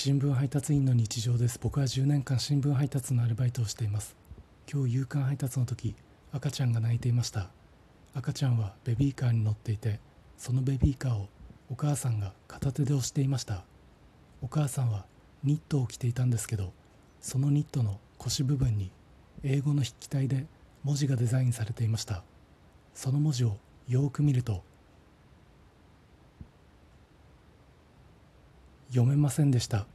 新聞配達員の日常です。僕は10年間新聞配達のアルバイトをしています。今日夕刊配達の時赤ちゃんが泣いていました。赤ちゃんはベビーカーに乗っていてそのベビーカーをお母さんが片手で押していました。お母さんはニットを着ていたんですけどそのニットの腰部分に英語の筆記体で文字がデザインされていました。その文字をよーく見ると読めませんでした。